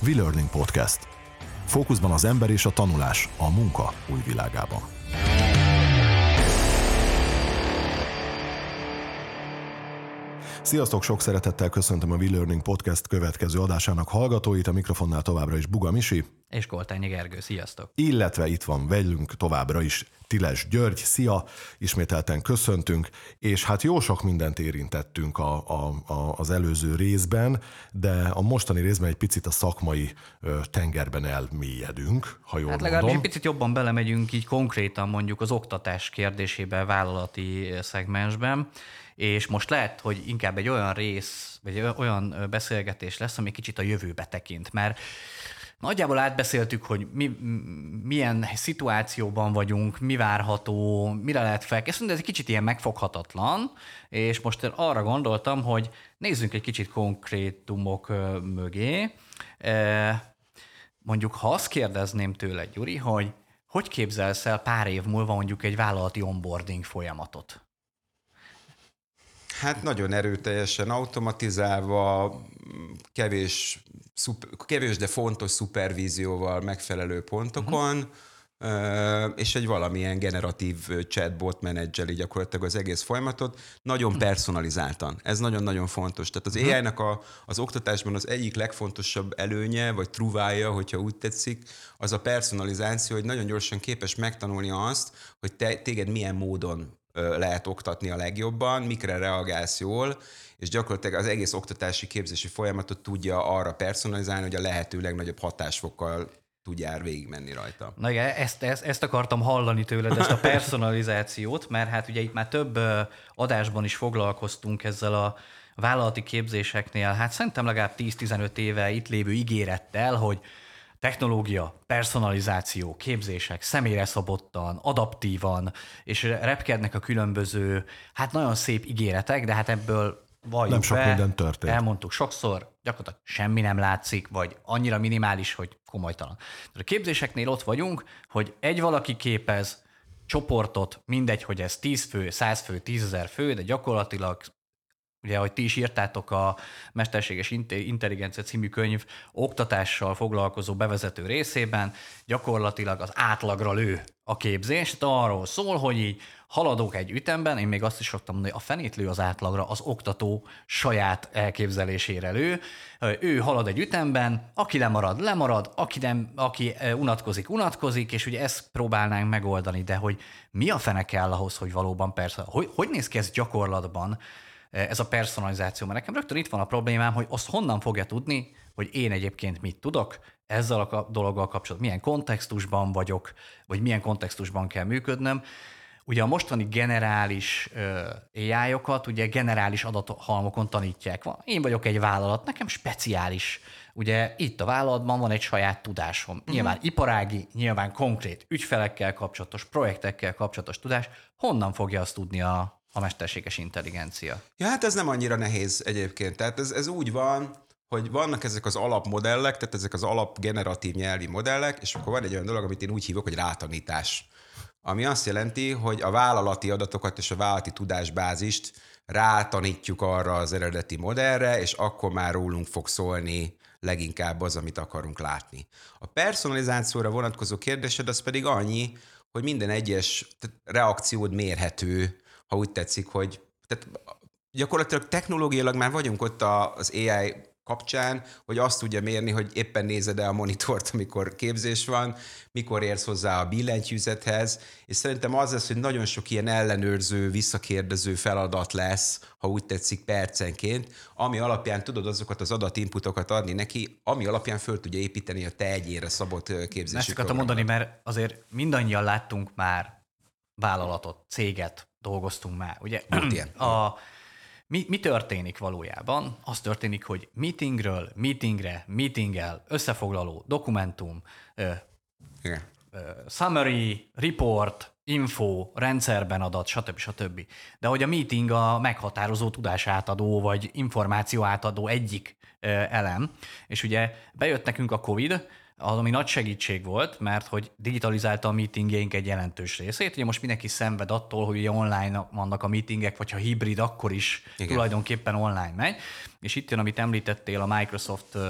V-Learning Podcast. Fókuszban az ember és a tanulás a munka új világában. Sziasztok, sok szeretettel köszöntöm a V-Learning Podcast következő adásának hallgatóit, a mikrofonnál továbbra is Buga Misi. És Koltányi Gergő, sziasztok! Illetve itt van velünk továbbra is Tiles György, szia, ismételten köszöntünk, és hát jó sok mindent érintettünk a, a, a, az előző részben, de a mostani részben egy picit a szakmai ö, tengerben elmélyedünk, ha jól hát legalább egy picit jobban belemegyünk így konkrétan mondjuk az oktatás kérdésébe vállalati szegmensben, és most lehet, hogy inkább egy olyan rész, vagy olyan beszélgetés lesz, ami kicsit a jövőbe tekint, mert Nagyjából átbeszéltük, hogy mi, milyen szituációban vagyunk, mi várható, mire lehet felkészülni, de ez egy kicsit ilyen megfoghatatlan, és most arra gondoltam, hogy nézzünk egy kicsit konkrétumok mögé. Mondjuk, ha azt kérdezném tőle, Gyuri, hogy hogy képzelsz el pár év múlva mondjuk egy vállalati onboarding folyamatot? Hát nagyon erőteljesen automatizálva, kevés, szuper, kevés de fontos szupervízióval megfelelő pontokon, uh-huh. és egy valamilyen generatív chatbot menedzseli gyakorlatilag az egész folyamatot, nagyon mhm. personalizáltan. Ez nagyon-nagyon fontos. Tehát az uh-huh. AI-nak a, az oktatásban az egyik legfontosabb előnye, vagy truvája, hogyha úgy tetszik, az a personalizáció, hogy nagyon gyorsan képes megtanulni azt, hogy te, téged milyen módon lehet oktatni a legjobban, mikre reagálsz jól, és gyakorlatilag az egész oktatási képzési folyamatot tudja arra personalizálni, hogy a lehető legnagyobb hatásfokkal tudjál végigmenni rajta. Na igen, ezt, ezt, ezt akartam hallani tőled, ezt a personalizációt, mert hát ugye itt már több adásban is foglalkoztunk ezzel a vállalati képzéseknél, hát szerintem legalább 10-15 éve itt lévő ígérettel, hogy technológia, personalizáció, képzések személyre szabottan, adaptívan, és repkednek a különböző, hát nagyon szép ígéretek, de hát ebből valljuk Nem sok be, minden történt. Elmondtuk sokszor, gyakorlatilag semmi nem látszik, vagy annyira minimális, hogy komolytalan. A képzéseknél ott vagyunk, hogy egy valaki képez csoportot, mindegy, hogy ez 10 fő, 100 fő, 10 ezer fő, de gyakorlatilag ugye, hogy ti is írtátok a Mesterséges Intelligencia című könyv oktatással foglalkozó bevezető részében, gyakorlatilag az átlagra lő a képzést, arról szól, hogy így haladok egy ütemben, én még azt is szoktam mondani, a fenét lő az átlagra, az oktató saját elképzelésére lő. Ő halad egy ütemben, aki lemarad, lemarad, aki, nem, aki unatkozik, unatkozik, és ugye ezt próbálnánk megoldani, de hogy mi a fene kell ahhoz, hogy valóban persze, hogy, hogy néz ki ez gyakorlatban, ez a personalizáció. Mert nekem rögtön itt van a problémám, hogy azt honnan fogja tudni, hogy én egyébként mit tudok, ezzel a dologgal kapcsolatban, milyen kontextusban vagyok, vagy milyen kontextusban kell működnöm. Ugye a mostani generális ai ugye generális adathalmokon tanítják. Én vagyok egy vállalat, nekem speciális. Ugye itt a vállalatban van egy saját tudásom. Uh-huh. Nyilván iparági, nyilván konkrét ügyfelekkel kapcsolatos, projektekkel kapcsolatos tudás. Honnan fogja azt tudni a, a mesterséges intelligencia. Ja, hát ez nem annyira nehéz egyébként. Tehát ez, ez úgy van, hogy vannak ezek az alapmodellek, tehát ezek az alapgeneratív nyelvi modellek, és akkor van egy olyan dolog, amit én úgy hívok, hogy rátanítás. Ami azt jelenti, hogy a vállalati adatokat és a vállalati tudásbázist rátanítjuk arra az eredeti modellre, és akkor már rólunk fog szólni leginkább az, amit akarunk látni. A personalizációra vonatkozó kérdésed az pedig annyi, hogy minden egyes reakciód mérhető, ha úgy tetszik, hogy tehát gyakorlatilag technológiailag már vagyunk ott az AI kapcsán, hogy azt tudja mérni, hogy éppen nézed el a monitort, amikor képzés van, mikor érsz hozzá a billentyűzethez, és szerintem az lesz, hogy nagyon sok ilyen ellenőrző, visszakérdező feladat lesz, ha úgy tetszik percenként, ami alapján tudod azokat az adatinputokat adni neki, ami alapján föl tudja építeni a te egyére szabott képzési Ezt akartam mondani, mert azért mindannyian láttunk már vállalatot, céget, dolgoztunk már. Ugye a, mi, mi történik valójában? Az történik, hogy meetingről, meetingre, meetinggel, összefoglaló, dokumentum, ö, Igen. Ö, summary, report, info, rendszerben adat, stb. stb. De hogy a meeting a meghatározó tudás átadó, vagy információ átadó egyik elem, és ugye bejött nekünk a COVID, ami nagy segítség volt, mert hogy digitalizálta a meetingjeink egy jelentős részét. Ugye most mindenki szenved attól, hogy ugye online vannak a meetingek, vagy ha hibrid, akkor is Igen. tulajdonképpen online megy. És itt jön, amit említettél a Microsoft uh,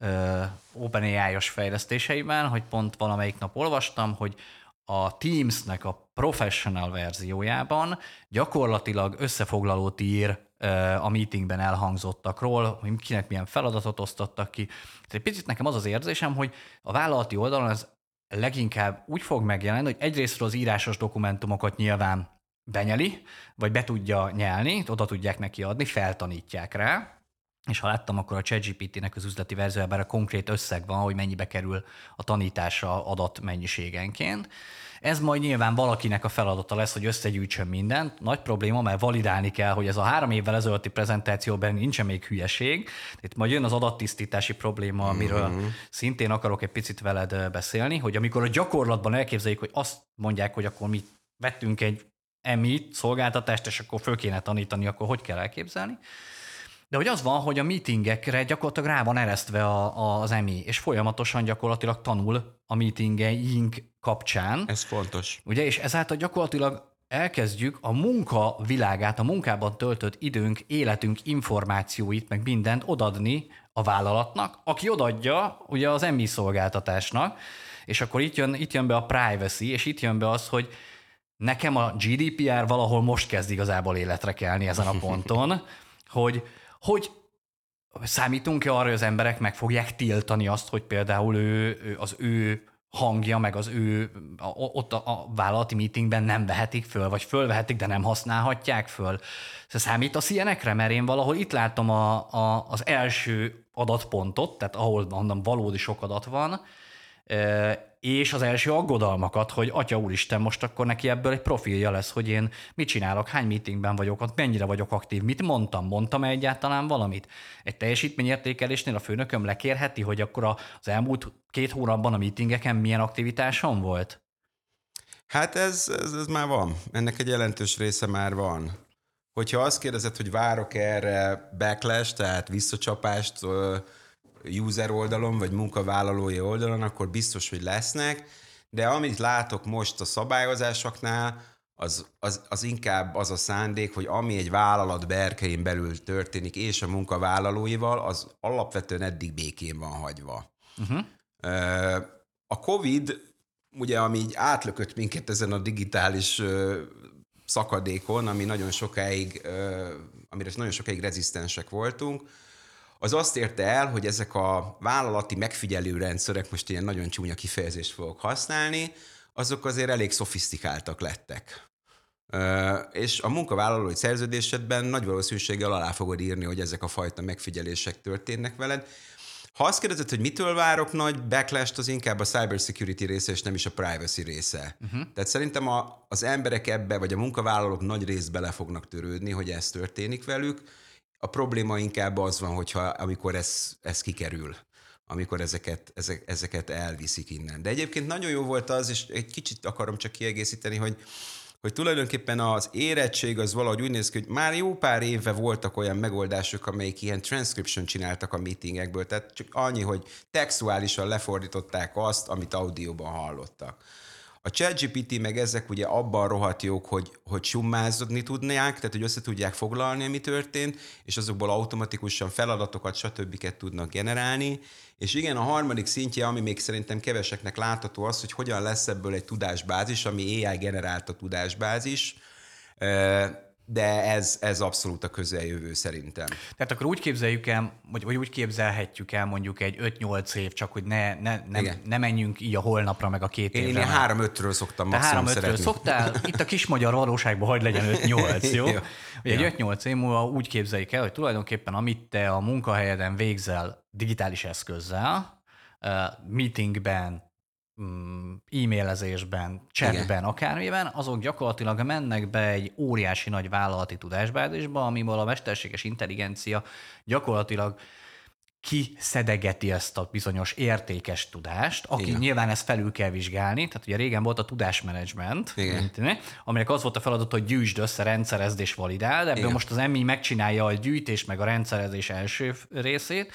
uh, OpenAI-os fejlesztéseiben, hogy pont valamelyik nap olvastam, hogy a Teams-nek a professional verziójában gyakorlatilag összefoglalót ír a meetingben elhangzottakról, hogy kinek milyen feladatot osztottak ki. egy picit nekem az az érzésem, hogy a vállalati oldalon ez leginkább úgy fog megjelenni, hogy egyrésztről az írásos dokumentumokat nyilván benyeli, vagy be tudja nyelni, oda tudják neki adni, feltanítják rá, és ha láttam, akkor a ChatGPT-nek az üzleti verziójában a konkrét összeg van, hogy mennyibe kerül a tanítása adat mennyiségenként. Ez majd nyilván valakinek a feladata lesz, hogy összegyűjtsön mindent. Nagy probléma, mert validálni kell, hogy ez a három évvel ezelőtti prezentációban nincsen még hülyeség. Itt majd jön az adattisztítási probléma, amiről mm-hmm. szintén akarok egy picit veled beszélni, hogy amikor a gyakorlatban elképzeljük, hogy azt mondják, hogy akkor mi vettünk egy emi szolgáltatást, és akkor föl kéne tanítani, akkor hogy kell elképzelni. De hogy az van, hogy a meetingekre gyakorlatilag rá van eresztve a, az EMI, és folyamatosan gyakorlatilag tanul a meetingeink kapcsán. Ez fontos. Ugye, és ezáltal gyakorlatilag elkezdjük a munka világát, a munkában töltött időnk, életünk információit, meg mindent odadni a vállalatnak, aki odadja ugye az EMI szolgáltatásnak, és akkor itt jön, itt jön be a privacy, és itt jön be az, hogy nekem a GDPR valahol most kezd igazából életre kelni ezen a ponton, hogy hogy számítunk-e arra, hogy az emberek meg fogják tiltani azt, hogy például ő, ő az ő hangja, meg az ő ott a, a vállalati meetingben nem vehetik föl, vagy fölvehetik, de nem használhatják föl. Szóval számít a ilyenekre, mert én valahol itt látom a, a, az első adatpontot, tehát ahol mondom valódi sok adat van, és az első aggodalmakat, hogy atya úristen, most akkor neki ebből egy profilja lesz, hogy én mit csinálok, hány meetingben vagyok, mennyire vagyok aktív, mit mondtam, mondtam -e egyáltalán valamit. Egy teljesítményértékelésnél a főnököm lekérheti, hogy akkor az elmúlt két hónapban a meetingeken milyen aktivitásom volt? Hát ez, ez, ez már van. Ennek egy jelentős része már van. Hogyha azt kérdezed, hogy várok erre backlash, tehát visszacsapást, user oldalon, vagy munkavállalói oldalon, akkor biztos, hogy lesznek, de amit látok most a szabályozásoknál, az, az, az inkább az a szándék, hogy ami egy vállalat berkein belül történik, és a munkavállalóival, az alapvetően eddig békén van hagyva. Uh-huh. A COVID, ugye, ami így átlökött minket ezen a digitális szakadékon, ami nagyon sokáig, amire nagyon sokáig rezisztensek voltunk, az azt érte el, hogy ezek a vállalati megfigyelő rendszerek, most ilyen nagyon csúnya kifejezést fogok használni, azok azért elég szofisztikáltak lettek. És a munkavállalói szerződésedben nagy valószínűséggel alá fogod írni, hogy ezek a fajta megfigyelések történnek veled. Ha azt kérdezed, hogy mitől várok nagy backlash az inkább a cybersecurity része, és nem is a privacy része. Uh-huh. Tehát szerintem a, az emberek ebbe, vagy a munkavállalók nagy részt bele fognak törődni, hogy ez történik velük, a probléma inkább az van, hogyha amikor ez, ez kikerül amikor ezeket, ezek, ezeket elviszik innen. De egyébként nagyon jó volt az, és egy kicsit akarom csak kiegészíteni, hogy hogy tulajdonképpen az érettség az valahogy úgy néz ki, hogy már jó pár éve voltak olyan megoldások, amelyik ilyen transcription csináltak a meetingekből, tehát csak annyi, hogy textuálisan lefordították azt, amit audióban hallottak. A ChatGPT meg ezek ugye abban rohadt jók, hogy, hogy summázodni tudnák, tehát hogy össze tudják foglalni, ami történt, és azokból automatikusan feladatokat, stb. tudnak generálni. És igen, a harmadik szintje, ami még szerintem keveseknek látható az, hogy hogyan lesz ebből egy tudásbázis, ami AI generálta tudásbázis, de ez, ez abszolút a közeljövő szerintem. Tehát akkor úgy képzeljük el, vagy, vagy úgy képzelhetjük el mondjuk egy 5-8 év, csak hogy ne, ne, ne, ne menjünk így a holnapra, meg a két én, évre. Én 3-5-ről szoktam Te maximum 3 5 szoktál, itt a kis magyar valóságban hagyd legyen 5-8, jó? jó. Egy ja. 5-8 év múlva úgy képzeljük el, hogy tulajdonképpen amit te a munkahelyeden végzel digitális eszközzel, uh, meetingben, e-mailezésben, chatben, akármiben, azok gyakorlatilag mennek be egy óriási nagy vállalati tudásbázisba, amiből a mesterséges intelligencia gyakorlatilag kiszedegeti ezt a bizonyos értékes tudást, aki Igen. nyilván ezt felül kell vizsgálni, tehát ugye régen volt a tudásmenedzsment, aminek az volt a feladat, hogy gyűjtsd össze, rendszerezd és validáld, ebből Igen. most az emmi megcsinálja a gyűjtés meg a rendszerezés első részét,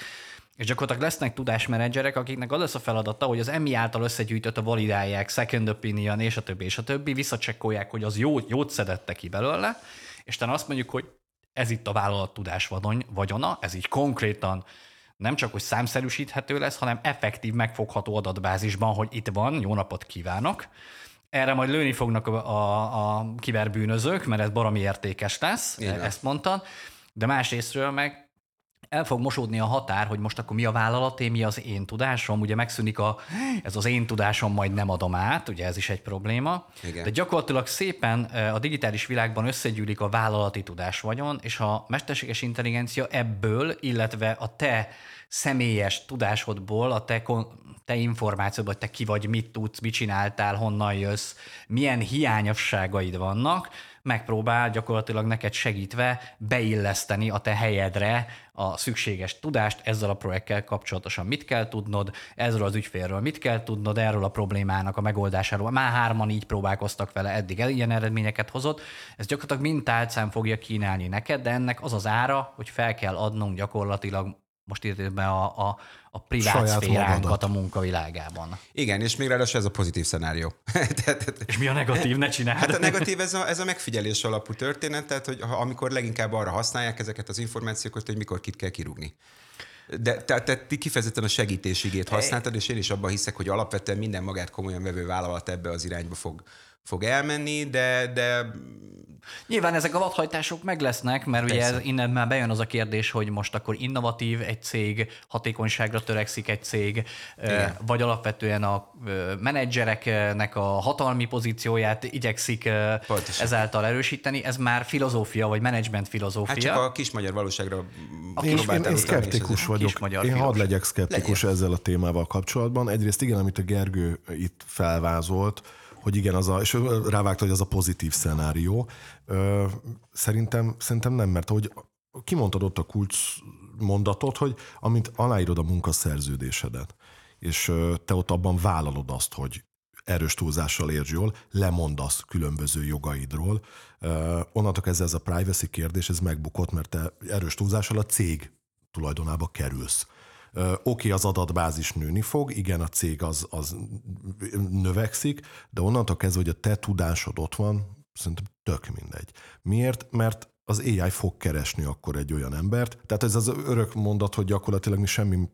és gyakorlatilag lesznek tudásmenedzserek, akiknek az lesz a feladata, hogy az EMI által összegyűjtött a validálják, second opinion, és a többi, és a többi, visszacsekkolják, hogy az jó, jót szedette ki belőle, és talán azt mondjuk, hogy ez itt a vállalat tudás vagyona, ez így konkrétan nem csak, hogy számszerűsíthető lesz, hanem effektív, megfogható adatbázisban, hogy itt van, jó napot kívánok. Erre majd lőni fognak a, a, a kiberbűnözők, mert ez baromi értékes lesz, Igen. ezt mondtad. De másrésztről meg el fog mosódni a határ, hogy most akkor mi a vállalaté, mi az én tudásom, ugye megszűnik a, ez az én tudásom, majd nem adom át, ugye ez is egy probléma. Igen. De gyakorlatilag szépen a digitális világban összegyűlik a vállalati tudás vagyon, és a mesterséges intelligencia ebből, illetve a te személyes tudásodból, a te, te információdból, hogy te ki vagy, mit tudsz, mit csináltál, honnan jössz, milyen hiányosságaid vannak, megpróbál gyakorlatilag neked segítve beilleszteni a te helyedre a szükséges tudást ezzel a projektkel kapcsolatosan. Mit kell tudnod, ezről az ügyfélről mit kell tudnod, erről a problémának a megoldásáról. Már hárman így próbálkoztak vele, eddig ilyen eredményeket hozott. Ez gyakorlatilag mind tálcán fogja kínálni neked, de ennek az az ára, hogy fel kell adnunk gyakorlatilag most értében a, a, a privát szféránkat a munkavilágában. Igen, és még ráadásul ez a pozitív szenárió. és mi a negatív? Ne csináld. Hát a negatív ez a, ez a megfigyelés alapú történet, tehát hogy amikor leginkább arra használják ezeket az információkat, hogy mikor kit kell kirúgni. De te, te, te kifejezetten a segítésigét használtad, és én is abban hiszek, hogy alapvetően minden magát komolyan vevő vállalat ebbe az irányba fog, fog elmenni, de, de Nyilván ezek a vadhajtások meg lesznek, mert Persze. ugye ez, innen már bejön az a kérdés, hogy most akkor innovatív egy cég, hatékonyságra törekszik egy cég, Igen. vagy alapvetően a menedzsereknek a hatalmi pozícióját igyekszik Pontosan. ezáltal erősíteni. Ez már filozófia, vagy menedzsment filozófia. Hát csak a kis magyar valóságra a én, én, én szkeptikus vagyok. Én hadd legyek szkeptikus Legyen. ezzel a témával kapcsolatban. Egyrészt igen, amit a Gergő itt felvázolt, hogy igen, az a, és rávágta, hogy az a pozitív szenárió. Szerintem, szerintem nem, mert hogy kimondtad ott a kulcs mondatot, hogy amint aláírod a munkaszerződésedet, és te ott abban vállalod azt, hogy erős túlzással érts jól, lemondasz különböző jogaidról. onnantól kezdve ez a privacy kérdés, ez megbukott, mert te erős túlzással a cég tulajdonába kerülsz. Oké, okay, az adatbázis nőni fog, igen, a cég az, az növekszik, de onnantól kezdve, hogy a te tudásod ott van, szerintem tök mindegy. Miért? Mert az AI fog keresni akkor egy olyan embert. Tehát ez az örök mondat, hogy gyakorlatilag mi semmi,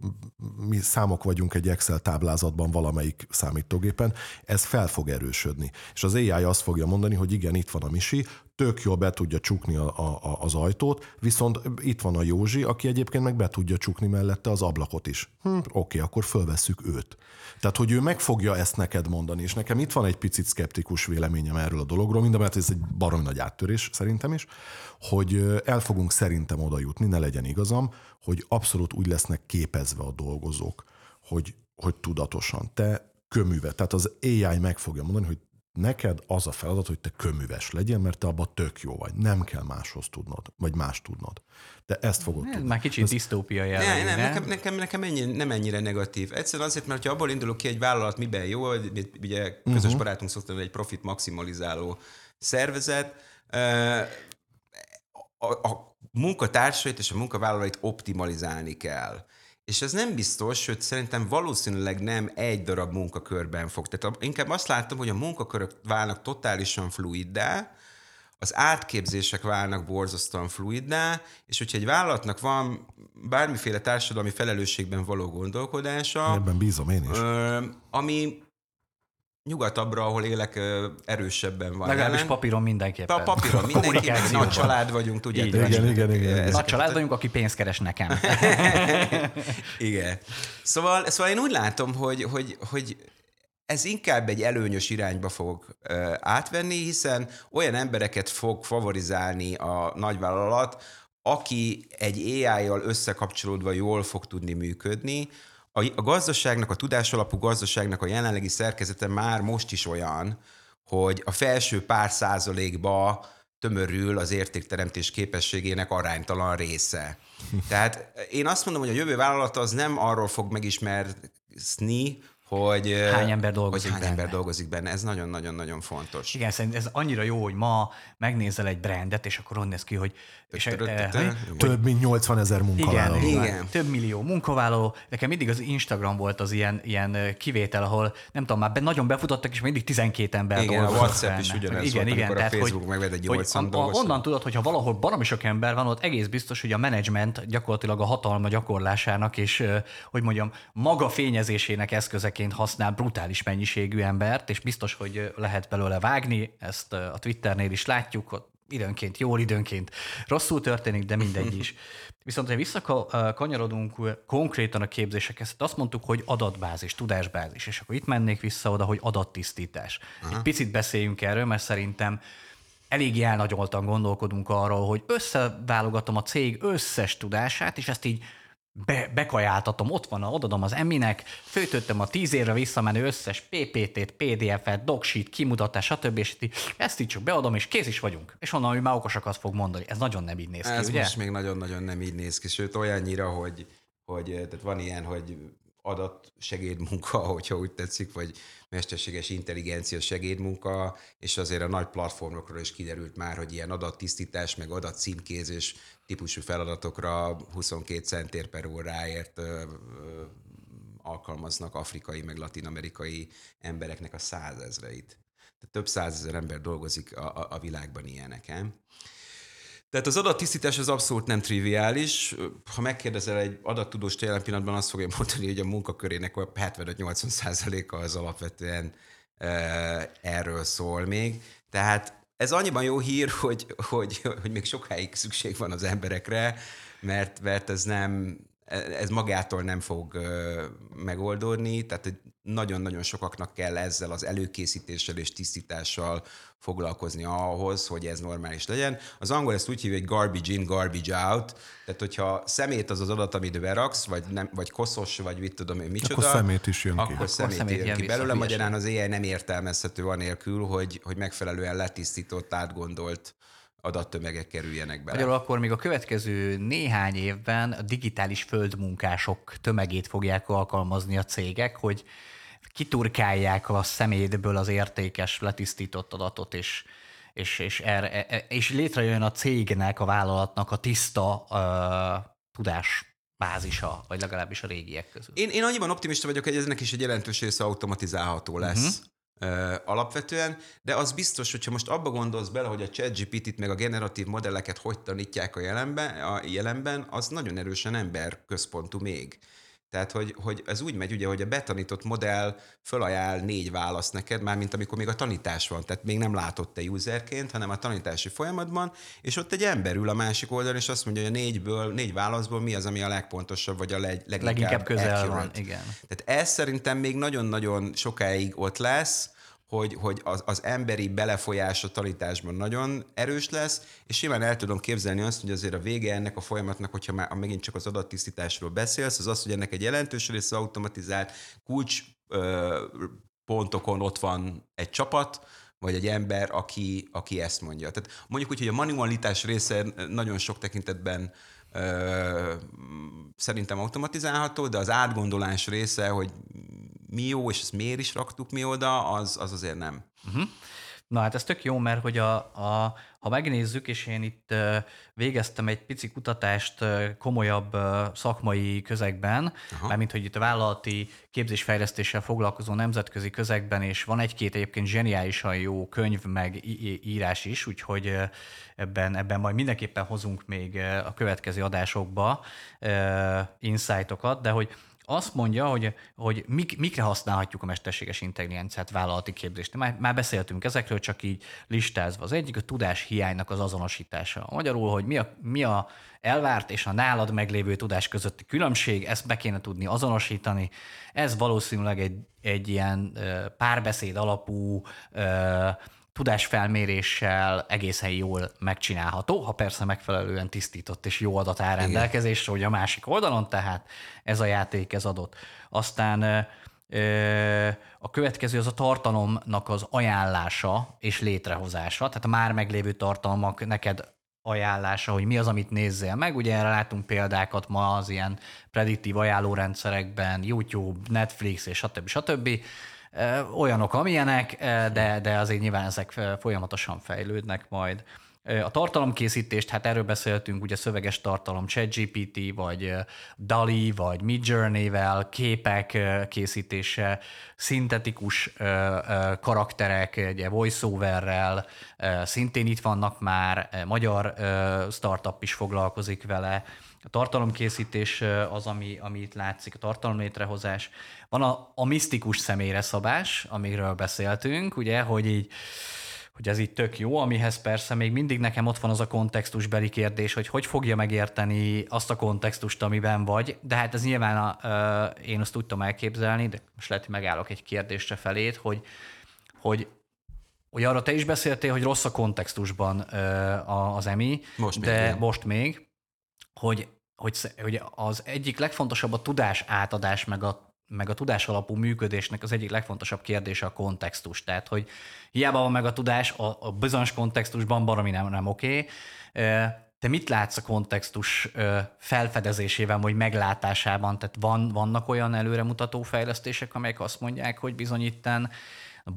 mi számok vagyunk egy Excel táblázatban valamelyik számítógépen, ez fel fog erősödni. És az AI azt fogja mondani, hogy igen, itt van a Misi, tök jól be tudja csukni a, a, az ajtót, viszont itt van a Józsi, aki egyébként meg be tudja csukni mellette az ablakot is. Hm, oké, akkor fölvesszük őt. Tehát, hogy ő meg fogja ezt neked mondani, és nekem itt van egy picit szkeptikus véleményem erről a dologról, mindamellett ez egy baromi nagy áttörés szerintem is, hogy el fogunk szerintem oda jutni, ne legyen igazam, hogy abszolút úgy lesznek képezve a dolgozók, hogy, hogy tudatosan. Te köműve, tehát az AI meg fogja mondani, hogy neked az a feladat, hogy te köműves legyen, mert te abban tök jó vagy. Nem kell máshoz tudnod, vagy más tudnod. De ezt fogod ne, tudni. Már kicsit Ez... disztópia jellegű, ne, nem, nekem, nekem, nekem ennyi, nem ennyire negatív. Egyszerűen azért, mert ha abból indulok ki egy vállalat miben jó, ugye közös uh-huh. barátunk szokta, egy profit maximalizáló szervezet, a, a munkatársait és a munkavállalait optimalizálni kell. És ez nem biztos, sőt szerintem valószínűleg nem egy darab munkakörben fog. Tehát inkább azt látom, hogy a munkakörök válnak totálisan fluiddá, az átképzések válnak borzasztóan fluiddá, és hogyha egy vállalatnak van bármiféle társadalmi felelősségben való gondolkodása... Ebben bízom én is. Ami nyugatabbra, ahol élek, erősebben van. Legalábbis jelen. papíron mindenképpen. A papíron mindenképpen. Nagy család vagyunk, tudjátok. Igen, igen, igen, igen. Nagy család vagyunk, aki pénzt keres nekem. igen. Szóval, szóval én úgy látom, hogy, hogy, hogy ez inkább egy előnyös irányba fog átvenni, hiszen olyan embereket fog favorizálni a nagyvállalat, aki egy AI-jal összekapcsolódva jól fog tudni működni, a, a gazdaságnak, a tudásalapú gazdaságnak a jelenlegi szerkezete már most is olyan, hogy a felső pár százalékba tömörül az értékteremtés képességének aránytalan része. Tehát én azt mondom, hogy a jövő vállalat az nem arról fog megismerni, hogy Hány ember dolgozik hogy hány benne. ember dolgozik benne. Ez nagyon-nagyon-nagyon fontos. Igen, szerintem ez annyira jó, hogy ma megnézel egy brandet, és akkor onnan néz ki, hogy... És, hogy- Több mint 80 ezer munkavállaló. Igen. Több millió munkavállaló. Nekem mindig az Instagram volt az ilyen, ilyen kivétel, ahol nem tudom, már nagyon befutottak, és mindig 12 ember Igen, a dolgozott WhatsApp benne. is ugyanez igen, volt, igen, a tehát, Facebook hogy, megvett egy hogy 80 a- a- dolgozót. Onnan tudod, hogy ha valahol baromi sok ember van, ott egész biztos, hogy a menedzsment gyakorlatilag a hatalma gyakorlásának és, hogy mondjam, maga fényezésének eszközeként használ brutális mennyiségű embert, és biztos, hogy lehet belőle vágni, ezt a Twitternél is látjuk, ott időnként jól, időnként rosszul történik, de mindegy is. Viszont ha visszakanyarodunk konkrétan a képzésekhez, hát azt mondtuk, hogy adatbázis, tudásbázis, és akkor itt mennék vissza oda, hogy adattisztítás. Egy picit beszéljünk erről, mert szerintem eléggé elnagyoltan gondolkodunk arról, hogy összeválogatom a cég összes tudását, és ezt így be, bekajáltatom, ott van, odadom az eminek, főtöttem a tíz évre visszamenő összes PPT-t, PDF-et, docsheet, kimutatás, stb. És ezt így csak beadom, és kész is vagyunk. És onnan, hogy már okosakat fog mondani. Ez nagyon nem így néz ki, Ez ugye? most még nagyon-nagyon nem így néz ki, sőt olyannyira, hogy, hogy tehát van ilyen, hogy adat segédmunka, hogyha úgy tetszik, vagy mesterséges intelligencia segédmunka, és azért a nagy platformokról is kiderült már, hogy ilyen adattisztítás, meg adatcímkézés típusú feladatokra 22 centér per óráért ö, ö, alkalmaznak afrikai, meg latinamerikai embereknek a százezreit. Tehát több százezer ember dolgozik a, a, a világban ilyeneken. Tehát az adattisztítás az abszolút nem triviális. Ha megkérdezel egy adattudóst jelen pillanatban, azt fogja mondani, hogy a munkakörének a 75-80 százaléka az alapvetően erről szól még. Tehát ez annyiban jó hír, hogy, hogy, hogy még sokáig szükség van az emberekre, mert, mert ez nem, ez magától nem fog megoldódni, tehát nagyon-nagyon sokaknak kell ezzel az előkészítéssel és tisztítással foglalkozni ahhoz, hogy ez normális legyen. Az angol ezt úgy hívja, hogy garbage in, garbage out, tehát hogyha szemét az az adat, amit beraksz, vagy, nem, vagy koszos, vagy mit tudom én micsoda, Akkor szemét is jön ki. akkor Akkor szemét, szemét jön jön ki belőle, magyarán az AI nem értelmezhető anélkül, hogy, hogy megfelelően letisztított, átgondolt adattömegek kerüljenek bele. Magyarul akkor még a következő néhány évben a digitális földmunkások tömegét fogják alkalmazni a cégek, hogy kiturkálják a szemétből az értékes, letisztított adatot, és, és, és, erre, e- és létrejön a cégnek, a vállalatnak a tiszta uh, tudás bázisa, vagy legalábbis a régiek közül. Én, én annyiban optimista vagyok, hogy ennek is egy jelentős része automatizálható lesz. Uh-huh. Alapvetően, de az biztos, hogyha most abba gondolsz bele, hogy a ChatGPT-t meg a generatív modelleket hogy tanítják a jelenben, a jelenben az nagyon erősen ember központú még. Tehát, hogy, hogy ez úgy megy, ugye, hogy a betanított modell fölajánl négy választ neked, már mint amikor még a tanítás van, tehát még nem látott te userként, hanem a tanítási folyamatban, és ott egy ember ül a másik oldalon, és azt mondja, hogy a négyből, négy válaszból mi az, ami a legpontosabb, vagy a leg, leginkább, Leginkább közel accurate. van, igen. Tehát ez szerintem még nagyon-nagyon sokáig ott lesz, hogy, hogy az, az emberi belefolyás a tanításban nagyon erős lesz, és simán el tudom képzelni azt, hogy azért a vége ennek a folyamatnak, hogyha már megint csak az adattisztításról beszélsz, az az, hogy ennek egy jelentős része automatizált kulcs ö, pontokon ott van egy csapat, vagy egy ember, aki, aki ezt mondja. Tehát mondjuk úgy, hogy a manualitás része nagyon sok tekintetben ö, szerintem automatizálható, de az átgondolás része, hogy mi jó, és ezt miért is raktuk mi oda, az, az azért nem. Na hát ez tök jó, mert hogy a, a, ha megnézzük, és én itt végeztem egy pici kutatást komolyabb szakmai közegben, mármint hogy itt a vállalati képzésfejlesztéssel foglalkozó nemzetközi közegben, és van egy-két egyébként zseniálisan jó könyv, meg írás is, úgyhogy ebben, ebben majd mindenképpen hozunk még a következő adásokba insightokat, de hogy azt mondja, hogy, hogy mik, mikre használhatjuk a mesterséges intelligenciát vállalati képzést. Már, már beszéltünk ezekről, csak így listázva. Az egyik a tudás hiánynak az azonosítása. Magyarul, hogy mi a, mi a elvárt és a nálad meglévő tudás közötti különbség, ezt be kéne tudni azonosítani. Ez valószínűleg egy, egy ilyen párbeszéd alapú tudásfelméréssel egészen jól megcsinálható, ha persze megfelelően tisztított és jó adat áll rendelkezésre, hogy a másik oldalon, tehát ez a játék, ez adott. Aztán a következő az a tartalomnak az ajánlása és létrehozása, tehát a már meglévő tartalmak neked ajánlása, hogy mi az, amit nézzél meg. Ugye erre látunk példákat ma az ilyen prediktív ajánlórendszerekben, YouTube, Netflix és stb. stb. Olyanok, amilyenek, de, de azért nyilván ezek folyamatosan fejlődnek majd. A tartalomkészítést, hát erről beszéltünk, ugye szöveges tartalom, ChatGPT, vagy DALI, vagy Midjourney-vel, képek készítése, szintetikus karakterek, ugye voiceoverrel, szintén itt vannak már, magyar startup is foglalkozik vele, a tartalomkészítés az, ami, ami itt látszik, a tartalomlétrehozás. Van a, a misztikus személyre szabás, amiről beszéltünk, ugye, hogy így hogy ez így tök jó, amihez persze még mindig nekem ott van az a kontextusbeli kérdés, hogy hogy fogja megérteni azt a kontextust, amiben vagy, de hát ez nyilván a, ö, én azt tudtam elképzelni, de most lehet, hogy megállok egy kérdésre felét, hogy, hogy hogy arra te is beszéltél, hogy rossz a kontextusban ö, az EMI, most de még, most még, hogy, hogy, hogy az egyik legfontosabb a tudás átadás, meg a meg a tudás alapú működésnek az egyik legfontosabb kérdése a kontextus. Tehát, hogy hiába van meg a tudás, a, a bizonyos kontextusban baromi nem, nem oké. Okay. Te mit látsz a kontextus felfedezésében, vagy meglátásában? Tehát van, vannak olyan előremutató fejlesztések, amelyek azt mondják, hogy bizony itten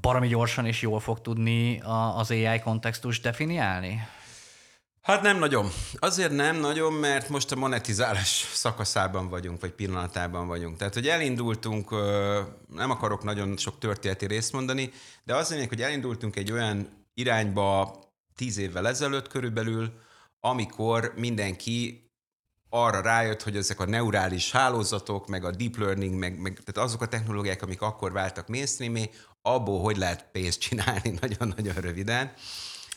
baromi gyorsan és jól fog tudni az AI kontextus definiálni? Hát nem nagyon. Azért nem nagyon, mert most a monetizálás szakaszában vagyunk, vagy pillanatában vagyunk. Tehát, hogy elindultunk, nem akarok nagyon sok történeti részt mondani, de az lényeg, hogy elindultunk egy olyan irányba tíz évvel ezelőtt körülbelül, amikor mindenki arra rájött, hogy ezek a neurális hálózatok, meg a deep learning, meg, meg tehát azok a technológiák, amik akkor váltak mainstreamé, abból hogy lehet pénzt csinálni nagyon-nagyon röviden.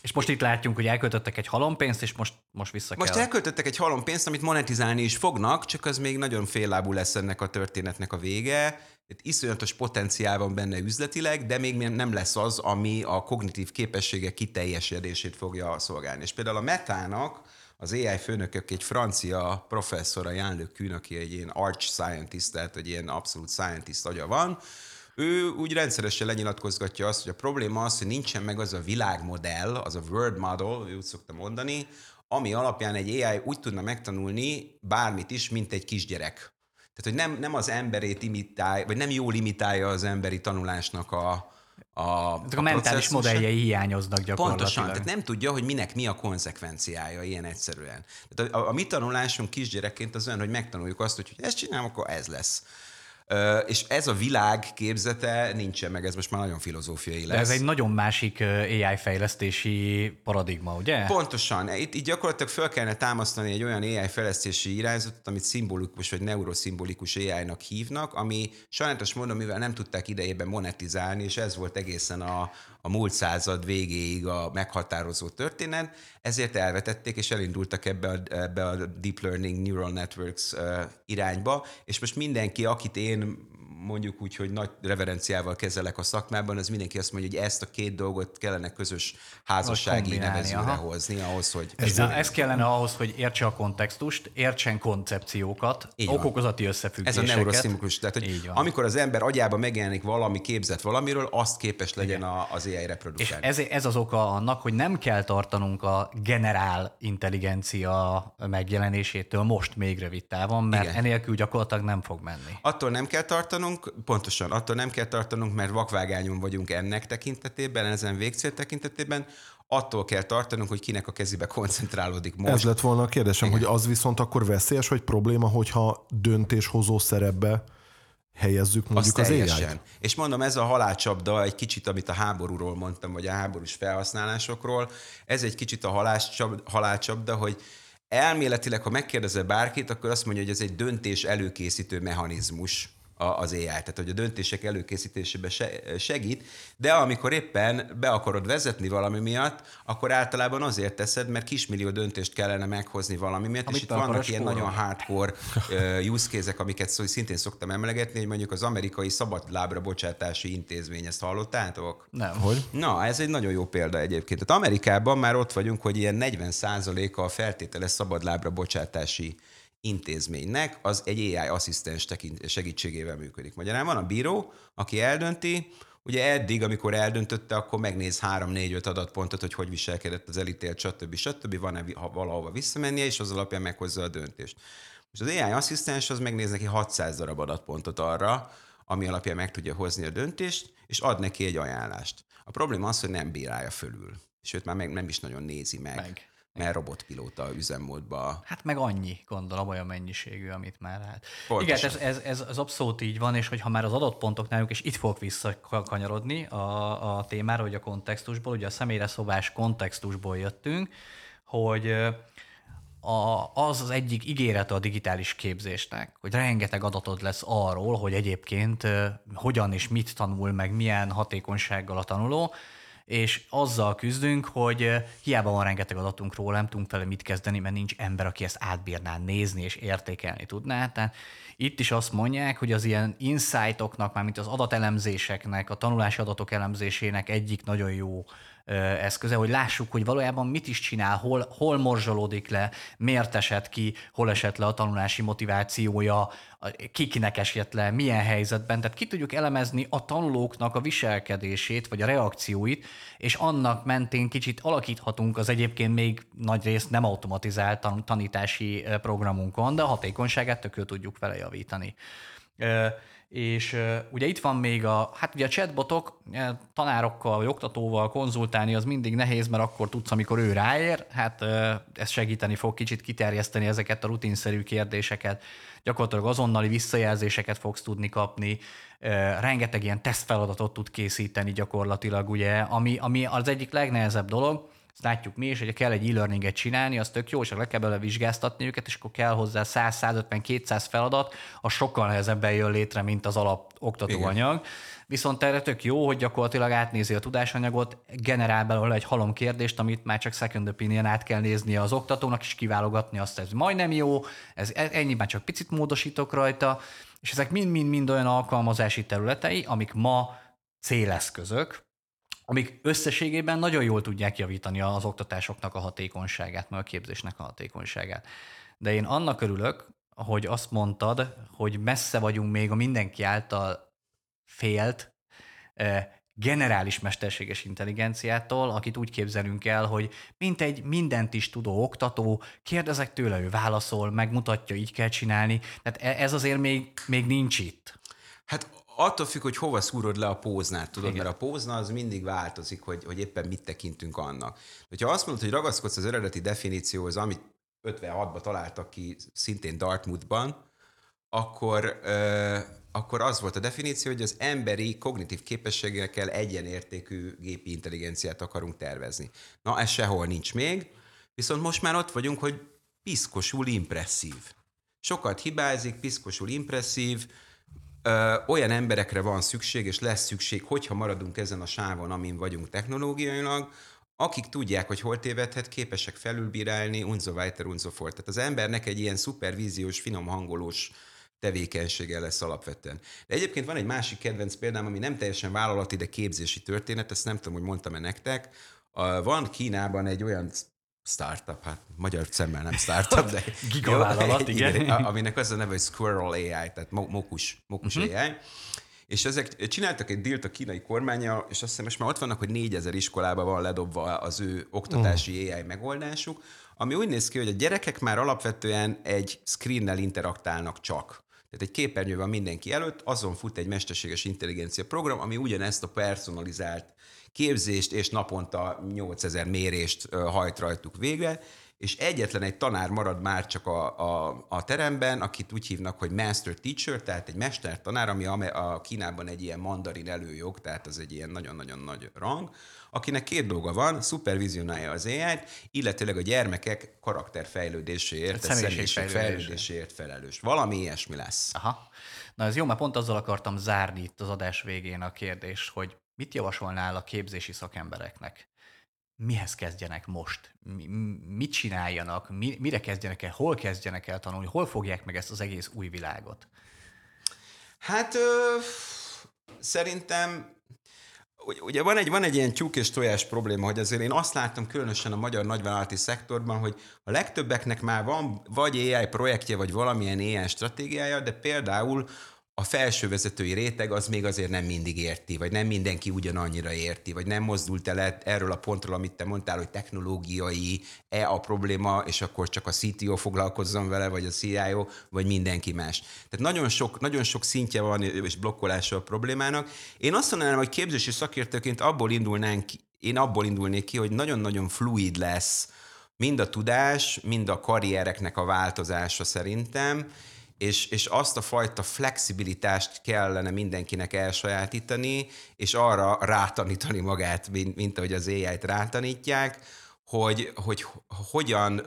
És most itt látjuk, hogy elköltöttek egy halompénzt, és most, most vissza Most kell. elköltöttek egy halompénzt, amit monetizálni is fognak, csak az még nagyon féllábú lesz ennek a történetnek a vége. Itt iszonyatos potenciál van benne üzletileg, de még nem lesz az, ami a kognitív képességek kiteljesedését fogja szolgálni. És például a Metának az AI főnökök egy francia professzora, Jean-Luc Kuhn, aki egy ilyen arch scientist, tehát egy ilyen abszolút scientist agya van, ő úgy rendszeresen lenyilatkozgatja azt, hogy a probléma az, hogy nincsen meg az a világmodell, az a word model, úgy szoktam mondani, ami alapján egy AI úgy tudna megtanulni bármit is, mint egy kisgyerek. Tehát, hogy nem, nem az emberét imitálja, vagy nem jól imitálja az emberi tanulásnak a, a, a, a mentális modelljei hiányoznak gyakorlatilag. Pontosan, tehát nem tudja, hogy minek mi a konzekvenciája ilyen egyszerűen. Tehát a, a, a mi tanulásunk kisgyerekként az olyan, hogy megtanuljuk azt, hogy, hogy ezt csinálom, akkor ez lesz. És ez a világ képzete nincsen meg, ez most már nagyon filozófiai lesz. De ez egy nagyon másik AI fejlesztési paradigma, ugye? Pontosan. Itt, itt gyakorlatilag fel kellene támasztani egy olyan AI fejlesztési irányzatot, amit szimbolikus vagy neuroszimbolikus AI-nak hívnak, ami sajnálatos módon, mivel nem tudták idejében monetizálni, és ez volt egészen a, a múlt század végéig a meghatározó történet, ezért elvetették és elindultak ebbe a, ebbe a Deep Learning Neural Networks irányba, és most mindenki, akit én mondjuk úgy, hogy nagy reverenciával kezelek a szakmában, az mindenki azt mondja, hogy ezt a két dolgot kellene közös házassági nevezőre aha. hozni, ahhoz, hogy... Ez, ez kellene ahhoz, hogy értse a kontextust, értsen koncepciókat, okokozati összefüggéseket. Ez a neuroszimulus. Tehát, hogy amikor az ember agyába megjelenik valami képzett valamiről, azt képes legyen a, az AI reprodukálni. És ez, ez az oka annak, hogy nem kell tartanunk a generál intelligencia megjelenésétől most még rövid távon, mert Igen. enélkül gyakorlatilag nem fog menni. Attól nem kell tartanunk, tartanunk, pontosan attól nem kell tartanunk, mert vakvágányon vagyunk ennek tekintetében, ezen végcél tekintetében, attól kell tartanunk, hogy kinek a kezébe koncentrálódik most. Ez lett volna a kérdésem, Igen. hogy az viszont akkor veszélyes, vagy probléma, hogyha döntéshozó szerepbe helyezzük mondjuk Azt az ai És mondom, ez a halálcsapda egy kicsit, amit a háborúról mondtam, vagy a háborús felhasználásokról, ez egy kicsit a halálcsapda, hogy elméletileg, ha megkérdezel bárkit, akkor azt mondja, hogy ez egy döntés előkészítő mechanizmus az AI, tehát hogy a döntések előkészítésében segít, de amikor éppen be akarod vezetni valami miatt, akkor általában azért teszed, mert kismillió döntést kellene meghozni valami miatt, Amit és itt vannak ilyen nagyon hardcore use case amiket szó, szintén szoktam emlegetni, hogy mondjuk az amerikai szabadlábra bocsátási intézmény, ezt hallottátok? Nem. Hogy? Na, ez egy nagyon jó példa egyébként. Tehát Amerikában már ott vagyunk, hogy ilyen 40%-a a feltételes szabadlábra bocsátási intézménynek az egy AI asszisztens segítségével működik. Magyarán van a bíró, aki eldönti, Ugye eddig, amikor eldöntötte, akkor megnéz 3-4-5 adatpontot, hogy hogy viselkedett az elítélt, stb. stb. Van-e ha valahova visszamennie, és az alapján meghozza a döntést. Most az AI asszisztens az megnéz neki 600 darab adatpontot arra, ami alapján meg tudja hozni a döntést, és ad neki egy ajánlást. A probléma az, hogy nem bírálja fölül. Sőt, már meg nem is nagyon nézi meg. meg mert robotpilóta üzemmódba. Hát meg annyi, gondolom, olyan mennyiségű, amit már hát. Pontosan. Igen, ez, ez, ez, ez abszolút így van, és hogyha már az adott pontok nálunk, és itt fogok visszakanyarodni a, a témára, hogy a kontextusból, ugye a személyre szobás kontextusból jöttünk, hogy a, az az egyik ígérete a digitális képzésnek, hogy rengeteg adatod lesz arról, hogy egyébként hogyan és mit tanul, meg milyen hatékonysággal a tanuló, és azzal küzdünk, hogy hiába van rengeteg adatunk róla, nem tudunk vele mit kezdeni, mert nincs ember, aki ezt átbírná nézni és értékelni tudná. Tehát itt is azt mondják, hogy az ilyen insightoknak, mármint az adatelemzéseknek, a tanulási adatok elemzésének egyik nagyon jó eszköze, hogy lássuk, hogy valójában mit is csinál, hol, hol morzsolódik le, miért esett ki, hol esett le a tanulási motivációja, kikinek esett le, milyen helyzetben. Tehát ki tudjuk elemezni a tanulóknak a viselkedését, vagy a reakcióit, és annak mentén kicsit alakíthatunk az egyébként még nagy részt nem automatizált tanítási programunkon, de a hatékonyságát tökül tudjuk vele javítani. És ugye itt van még a, hát ugye a chatbotok, tanárokkal vagy oktatóval konzultálni az mindig nehéz, mert akkor tudsz, amikor ő ráér, hát ez segíteni fog kicsit kiterjeszteni ezeket a rutinszerű kérdéseket, gyakorlatilag azonnali visszajelzéseket fogsz tudni kapni, rengeteg ilyen tesztfeladatot tud készíteni gyakorlatilag, ugye, ami, ami az egyik legnehezebb dolog, ezt látjuk mi is, hogy kell egy e-learninget csinálni, az tök jó, csak le kell belőle vizsgáztatni őket, és akkor kell hozzá 100-150-200 feladat, a sokkal nehezebben jön létre, mint az alap oktatóanyag. Igen. Viszont erre tök jó, hogy gyakorlatilag átnézi a tudásanyagot, generál belőle egy halom kérdést, amit már csak second opinion át kell néznie az oktatónak, és kiválogatni azt, ez majdnem jó, ez ennyi, már csak picit módosítok rajta, és ezek mind-mind-mind olyan alkalmazási területei, amik ma céleszközök, amik összességében nagyon jól tudják javítani az oktatásoknak a hatékonyságát, meg a képzésnek a hatékonyságát. De én annak örülök, hogy azt mondtad, hogy messze vagyunk még a mindenki által félt eh, generális mesterséges intelligenciától, akit úgy képzelünk el, hogy mint egy mindent is tudó oktató, kérdezek tőle, ő válaszol, megmutatja, így kell csinálni. Tehát e-, ez azért még, még nincs itt. Hát attól függ, hogy hova szúrod le a póznát, tudod, Igen. mert a pózna az mindig változik, hogy, hogy éppen mit tekintünk annak. Ha azt mondod, hogy ragaszkodsz az eredeti definícióhoz, amit 56-ban találtak ki szintén Dartmouthban, akkor, euh, akkor az volt a definíció, hogy az emberi kognitív képességekkel egyenértékű gépi intelligenciát akarunk tervezni. Na, ez sehol nincs még, viszont most már ott vagyunk, hogy piszkosul impresszív. Sokat hibázik, piszkosul impresszív, olyan emberekre van szükség, és lesz szükség, hogyha maradunk ezen a sávon, amin vagyunk technológiailag, akik tudják, hogy hol tévedhet, képesek felülbírálni, unzo weiter, unzo fort. Tehát az embernek egy ilyen szupervíziós, finom hangolós tevékenysége lesz alapvetően. De egyébként van egy másik kedvenc példám, ami nem teljesen vállalati, de képzési történet, ezt nem tudom, hogy mondtam-e nektek. Van Kínában egy olyan startup, hát magyar szemmel nem startup, de gigavállalat, igen. igen. Aminek az a neve, hogy Squirrel AI, tehát mokus, mokus uh-huh. AI. És ezek csináltak egy dílt a kínai kormánya, és azt hiszem, most már ott vannak, hogy négyezer iskolában van ledobva az ő oktatási uh. AI megoldásuk, ami úgy néz ki, hogy a gyerekek már alapvetően egy screennel interaktálnak csak. Tehát egy képernyő van mindenki előtt, azon fut egy mesterséges intelligencia program, ami ugyanezt a personalizált képzést, és naponta 8000 mérést hajt rajtuk végre, és egyetlen egy tanár marad már csak a, a, a teremben, akit úgy hívnak, hogy master teacher, tehát egy mestertanár, ami a, a Kínában egy ilyen mandarin előjog, tehát az egy ilyen nagyon-nagyon nagy rang, akinek két dolga van, szupervizionálja az ai illetőleg a gyermekek karakterfejlődéséért, a személyiségfejlődéséért felelős. Valami ilyesmi lesz. Aha. Na ez jó, mert pont azzal akartam zárni itt az adás végén a kérdést, hogy mit javasolnál a képzési szakembereknek? Mihez kezdjenek most? Mi, mit csináljanak? Mi, mire kezdjenek el? Hol kezdjenek el tanulni? Hol fogják meg ezt az egész új világot? Hát ö, szerintem ugye van egy, van egy ilyen tyúk és tojás probléma, hogy azért én azt láttam különösen a magyar nagyvállalati szektorban, hogy a legtöbbeknek már van vagy AI projektje, vagy valamilyen AI stratégiája, de például a felső vezetői réteg az még azért nem mindig érti, vagy nem mindenki ugyanannyira érti, vagy nem mozdult el erről a pontról, amit te mondtál, hogy technológiai-e a probléma, és akkor csak a CTO foglalkozzon vele, vagy a CIO, vagy mindenki más. Tehát nagyon sok, nagyon sok szintje van, és blokkolása a problémának. Én azt mondanám, hogy képzési szakértőként abból indulnánk, én abból indulnék ki, hogy nagyon-nagyon fluid lesz mind a tudás, mind a karriereknek a változása szerintem, és, és azt a fajta flexibilitást kellene mindenkinek elsajátítani, és arra rátanítani magát, mint, mint ahogy az AI-t rátanítják, hogy, hogy hogyan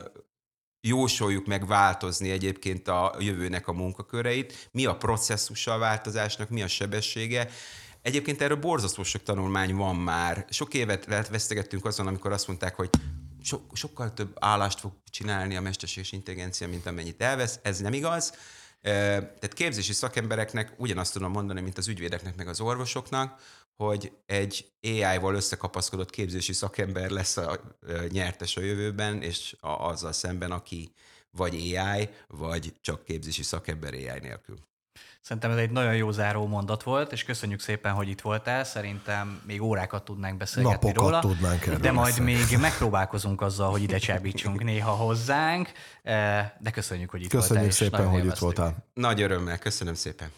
jósoljuk meg változni egyébként a jövőnek a munkaköreit, mi a processzusa a változásnak, mi a sebessége. Egyébként erről borzasztó sok tanulmány van már. Sok évet vesztegettünk azon, amikor azt mondták, hogy so, sokkal több állást fog csinálni a mesterséges intelligencia, mint amennyit elvesz. Ez nem igaz. Tehát képzési szakembereknek ugyanazt tudom mondani, mint az ügyvédeknek, meg az orvosoknak, hogy egy AI-val összekapaszkodott képzési szakember lesz a nyertes a jövőben, és azzal szemben, aki vagy AI, vagy csak képzési szakember AI nélkül. Szerintem ez egy nagyon jó záró mondat volt, és köszönjük szépen, hogy itt voltál. Szerintem még órákat tudnánk beszélgetni Napokat róla. tudnánk erről De majd beszélni. még megpróbálkozunk azzal, hogy ide csábítsunk néha hozzánk. Eh, De köszönjük, hogy itt Köszönjük voltál. és szépen, hogy itt voltál. Nagy örömmel, köszönöm szépen.